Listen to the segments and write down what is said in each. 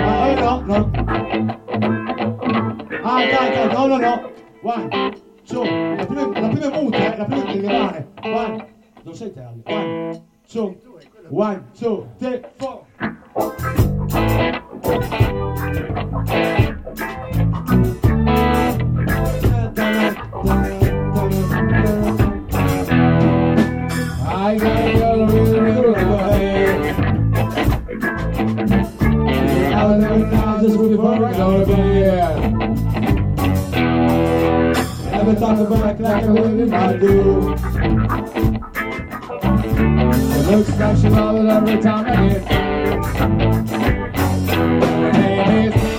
Ah, no. Ah, dai, no, no. One, two. La prima, la è eh. La prima è levare. Non sei te, Ale. One, two. One, two, three, four. I gotta go just before I go to bed. Never talk about like a women I do. It looks like she loves it every time I hey, hey,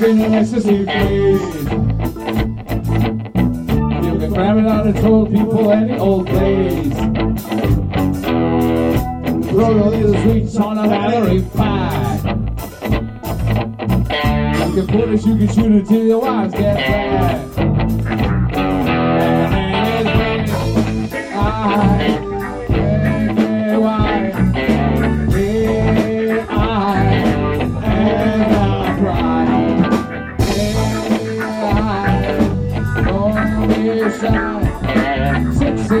ecstasy, please. You can grab it out and told people any old place. Throw all the sweets on a battery pack. You can put it, you can shoot it till your wives get back. I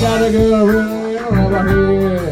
gotta go around over here.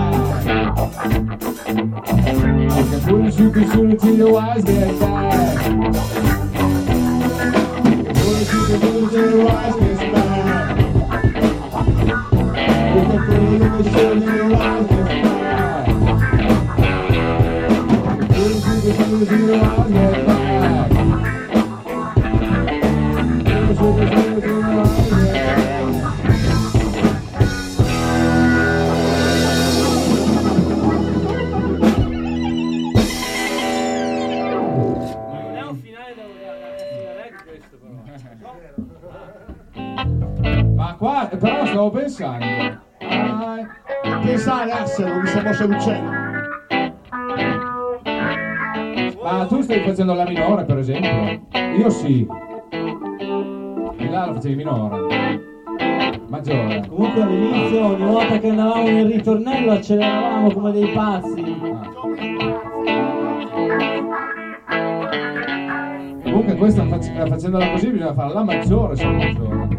it till your eyes get back. You can put it till your eyes get back. Put it, you can shoot it till your eyes get back. Put it, you can shoot it Ma qua, però stavo pensando. Ah, Pensare, Assero, mi si mosso l'uccello. ma tu stai facendo la minore, per esempio? Io sì. E là la facevi minore. Maggiore. Comunque all'inizio, ogni volta che andavamo nel ritornello, acceleravamo come dei pazzi. Comunque questa fac- facendola così bisogna fare la maggiore se maggiore.